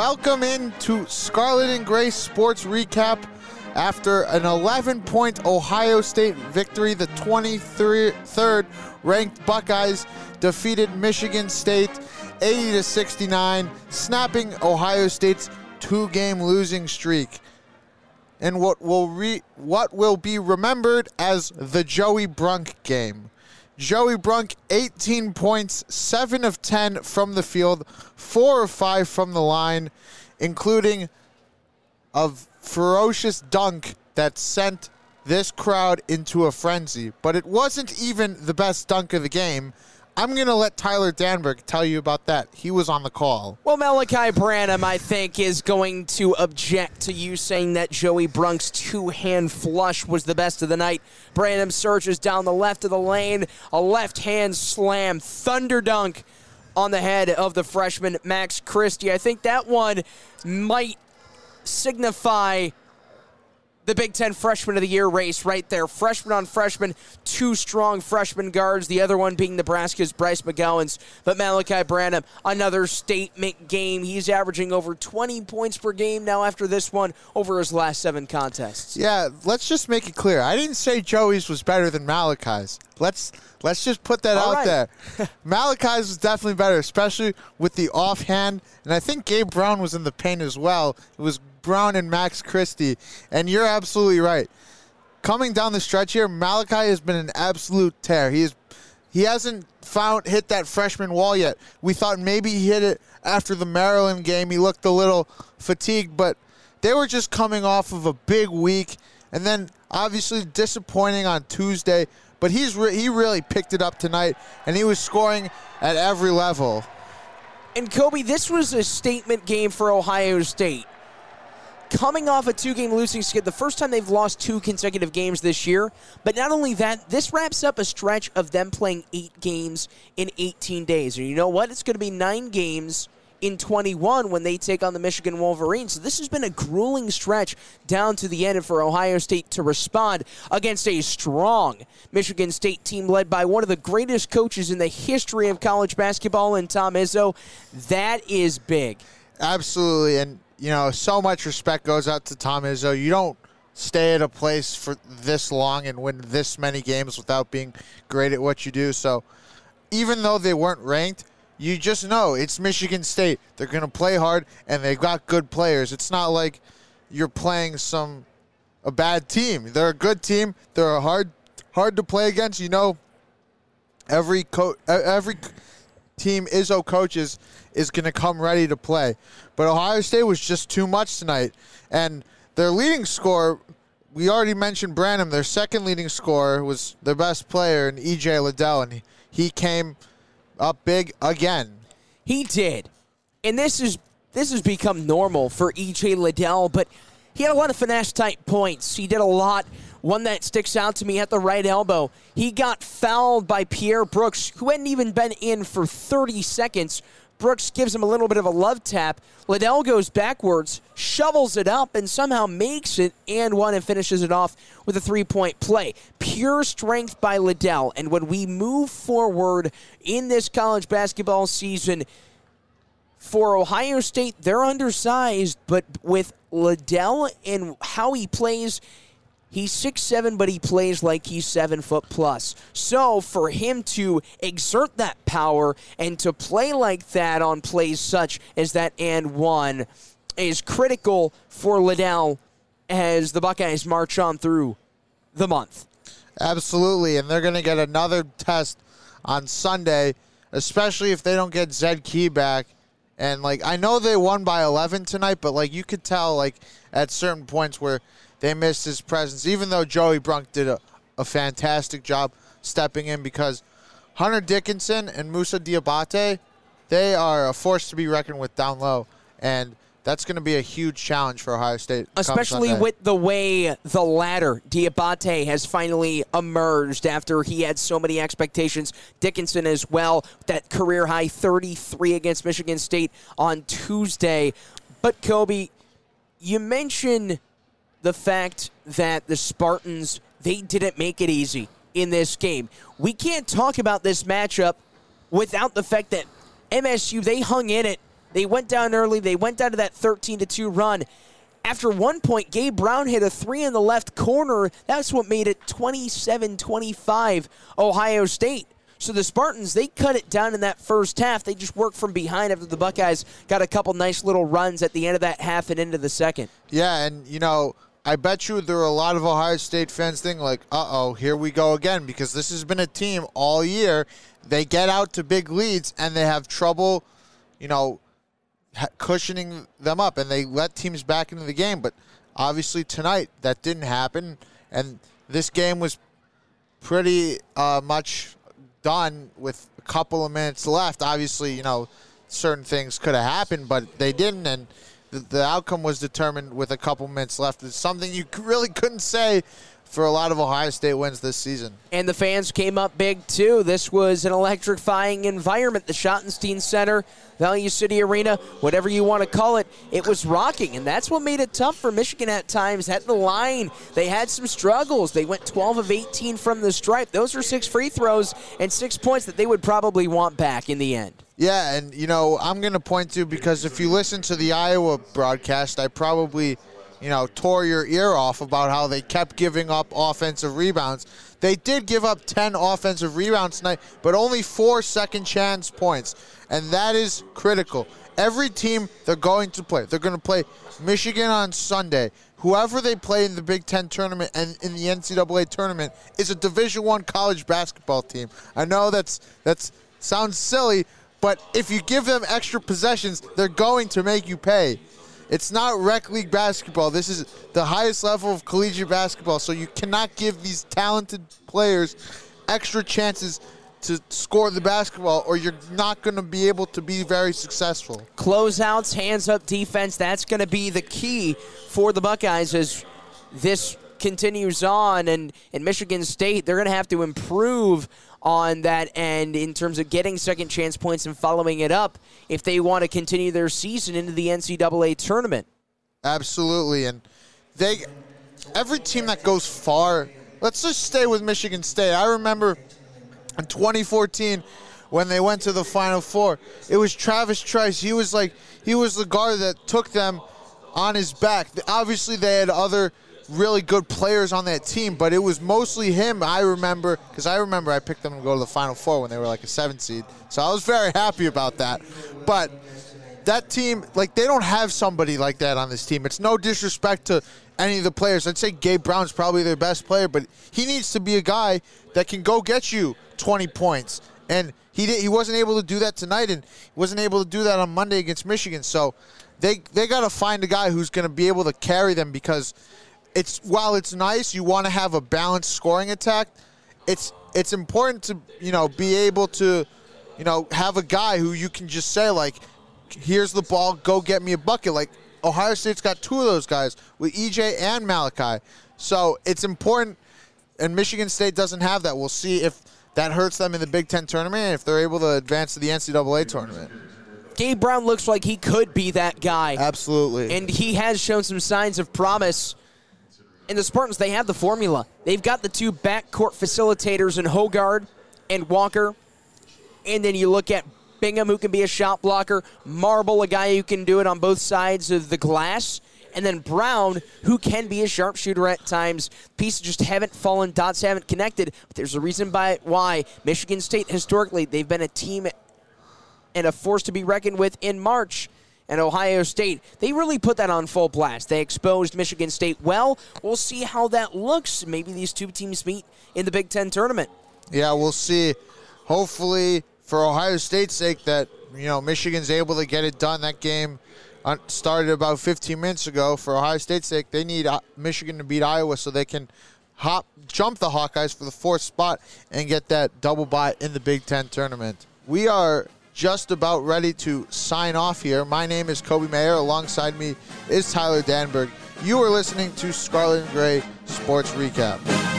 Welcome into Scarlet and Gray Sports Recap. After an 11 point Ohio State victory, the 23rd ranked Buckeyes defeated Michigan State 80 to 69, snapping Ohio State's two game losing streak. And what will re- what will be remembered as the Joey Brunk game. Joey Brunk, 18 points, 7 of 10 from the field, 4 of 5 from the line, including a ferocious dunk that sent this crowd into a frenzy. But it wasn't even the best dunk of the game. I'm going to let Tyler Danburg tell you about that. He was on the call. Well, Malachi Branham, I think, is going to object to you saying that Joey Brunk's two hand flush was the best of the night. Branham surges down the left of the lane, a left hand slam, thunder dunk on the head of the freshman Max Christie. I think that one might signify the Big Ten Freshman of the Year race right there. Freshman on freshman, two strong freshman guards, the other one being Nebraska's Bryce McGowens. But Malachi Branham, another statement game. He's averaging over 20 points per game now after this one over his last seven contests. Yeah, let's just make it clear. I didn't say Joey's was better than Malachi's. Let's let's just put that All out right. there. Malachi's was definitely better, especially with the offhand. And I think Gabe Brown was in the paint as well. It was Brown and Max Christie. And you're absolutely right. Coming down the stretch here, Malachi has been an absolute tear. He is he hasn't found hit that freshman wall yet. We thought maybe he hit it after the Maryland game. He looked a little fatigued, but they were just coming off of a big week, and then obviously disappointing on Tuesday. But he's re- he really picked it up tonight, and he was scoring at every level. And Coby, this was a statement game for Ohio State. Coming off a two game losing skid, the first time they've lost two consecutive games this year. But not only that, this wraps up a stretch of them playing eight games in 18 days. And you know what? It's going to be nine games in 21 when they take on the Michigan Wolverines. So this has been a grueling stretch down to the end for Ohio State to respond against a strong Michigan State team led by one of the greatest coaches in the history of college basketball in Tom Izzo. That is big. Absolutely, and you know, so much respect goes out to Tom Izzo. You don't stay at a place for this long and win this many games without being great at what you do. So, even though they weren't ranked, you just know it's Michigan State. They're going to play hard and they've got good players. It's not like you're playing some a bad team. They're a good team. They're hard hard to play against. You know, every co- e- every team Izzo coaches is going to come ready to play. But Ohio State was just too much tonight. And their leading scorer, we already mentioned Branham, their second leading scorer was their best player in EJ Liddell, and he- he came up big again. He did. And this is this has become normal for EJ Liddell, but he had a lot of finesse type points. He did a lot. One that sticks out to me at the right elbow. He got fouled by Pierre Brooks, who hadn't even been in for 30 seconds. Brooks gives him a little bit of a love tap. Liddell goes backwards, shovels it up, and somehow makes it and one and finishes it off with a three point play. Pure strength by Liddell. And when we move forward in this college basketball season, for Ohio State, they're undersized, but with Liddell and how he plays, he's six seven, but he plays like he's seven foot plus. So for him to exert that power and to play like that on plays such as that and one is critical for Liddell as the Buckeyes march on through the month. Absolutely, and they're going to get another test on Sunday, especially if they don't get Zed Key back. And like I know they won by 11 tonight, but like you could tell like at certain points where they missed his presence, even though Joey Brunk did a, a fantastic job stepping in because Hunter Dickinson and Moussa Diabate, they are a force to be reckoned with down low, and that's going to be a huge challenge for Ohio State, especially with the way the latter Diabate has finally emerged after he had so many expectations. Dickinson as well, that career high 33 against Michigan State on Tuesday. But Coby, you mentioned the fact that the Spartans they didn't make it easy in this game. We can't talk about this matchup without the fact that MSU they hung in it They went down early. They went down to that 13 to 2 run. After one point, Gabe Brown hit a three in the left corner. That's what made it 27 25 Ohio State. So the Spartans, they cut it down in that first half. They just worked from behind after the Buckeyes got a couple nice little runs at the end of that half and into the second. Yeah, and you know, I bet you there are a lot of Ohio State fans thinking like, "Uh oh, here we go again," because this has been a team all year. They get out to big leads and they have trouble, you know, cushioning them up, and they let teams back into the game. But obviously tonight that didn't happen, and this game was pretty uh, much done with a couple of minutes left. Obviously, you know, certain things could have happened, but they didn't, and the, the outcome was determined with a couple minutes left. It's something you really couldn't say for a lot of Ohio State wins this season. And the fans came up big too. This was an electrifying environment. The Schottenstein Center, Value City Arena, whatever you want to call it, it was rocking. And that's what made it tough for Michigan at times. At the line, they had some struggles. They went 12 of 18 from the stripe. Those are six free throws and six points that they would probably want back in the end. Yeah, and you know, I'm going to point to because if you listen to the Iowa broadcast, I probably – you know, tore your ear off about how they kept giving up offensive rebounds. They did give up 10 offensive rebounds tonight, but only four second chance points. And that is critical. Every team they're going to play, they're going to play Michigan on Sunday. Whoever they play in the Big Ten tournament and in the NCAA tournament is a Division One college basketball team. I know that's that's sounds silly, but if you give them extra possessions, they're going to make you pay. It's not rec league basketball. This is the highest level of collegiate basketball. So you cannot give these talented players extra chances to score the basketball, or you're not going to be able to be very successful. Closeouts, hands up defense, that's going to be the key for the Buckeyes as this continues on. And in Michigan State, they're going to have to improve on that end in terms of getting second chance points and following it up if they want to continue their season into the NCAA tournament. Absolutely, and they every team that goes far. Let's just stay with Michigan State. I remember in 2014 when they went to the Final Four. It was Travis Trice. He was like he was the guard that took them on his back. Obviously, they had other really good players on that team, but it was mostly him. I remember because I remember I picked them to go to the Final Four when they were like a seven seed, so I was very happy about that. But that team, like they don't have somebody like that on this team. It's no disrespect to any of the players. I'd say Gabe Brown's probably their best player, but he needs to be a guy that can go get you 20 points. And he did, he wasn't able to do that tonight, and wasn't able to do that on Monday against Michigan. So they they got to find a guy who's going to be able to carry them because it's while it's nice, you want to have a balanced scoring attack. It's it's important to you know be able to you know have a guy who you can just say like, here's the ball, go get me a bucket. Like Ohio State's got two of those guys with EJ and Malachi, so it's important. And Michigan State doesn't have that. We'll see if that hurts them in the Big Ten tournament and if they're able to advance to the NCAA tournament. Gabe Brown looks like he could be that guy. Absolutely. And he has shown some signs of promise and the Spartans, they have the formula. They've got the two backcourt facilitators in Hoggard and Walker. And then you look at Bingham, who can be a shot blocker, Marble, a guy who can do it on both sides of the glass, and then Brown, who can be a sharpshooter at times. Pieces just haven't fallen, dots haven't connected. But there's a reason by why Michigan State historically they've been a team and a force to be reckoned with in March and Ohio State, they really put that on full blast. They exposed Michigan State well. We'll see how that looks. Maybe these two teams meet in the Big Ten tournament. Yeah, we'll see. Hopefully, for Ohio State's sake, that you know Michigan's able to get it done. That game started about 15 minutes ago. For Ohio State's sake, they need uh, Michigan to beat Iowa so they can hop jump the Hawkeyes for the fourth spot and get that double bye in the Big Ten tournament. We are just about ready to sign off here. My name is Coby Maeir. Alongside me is Tyler Danburg. You are listening to Scarlet and Gray Sports Recap.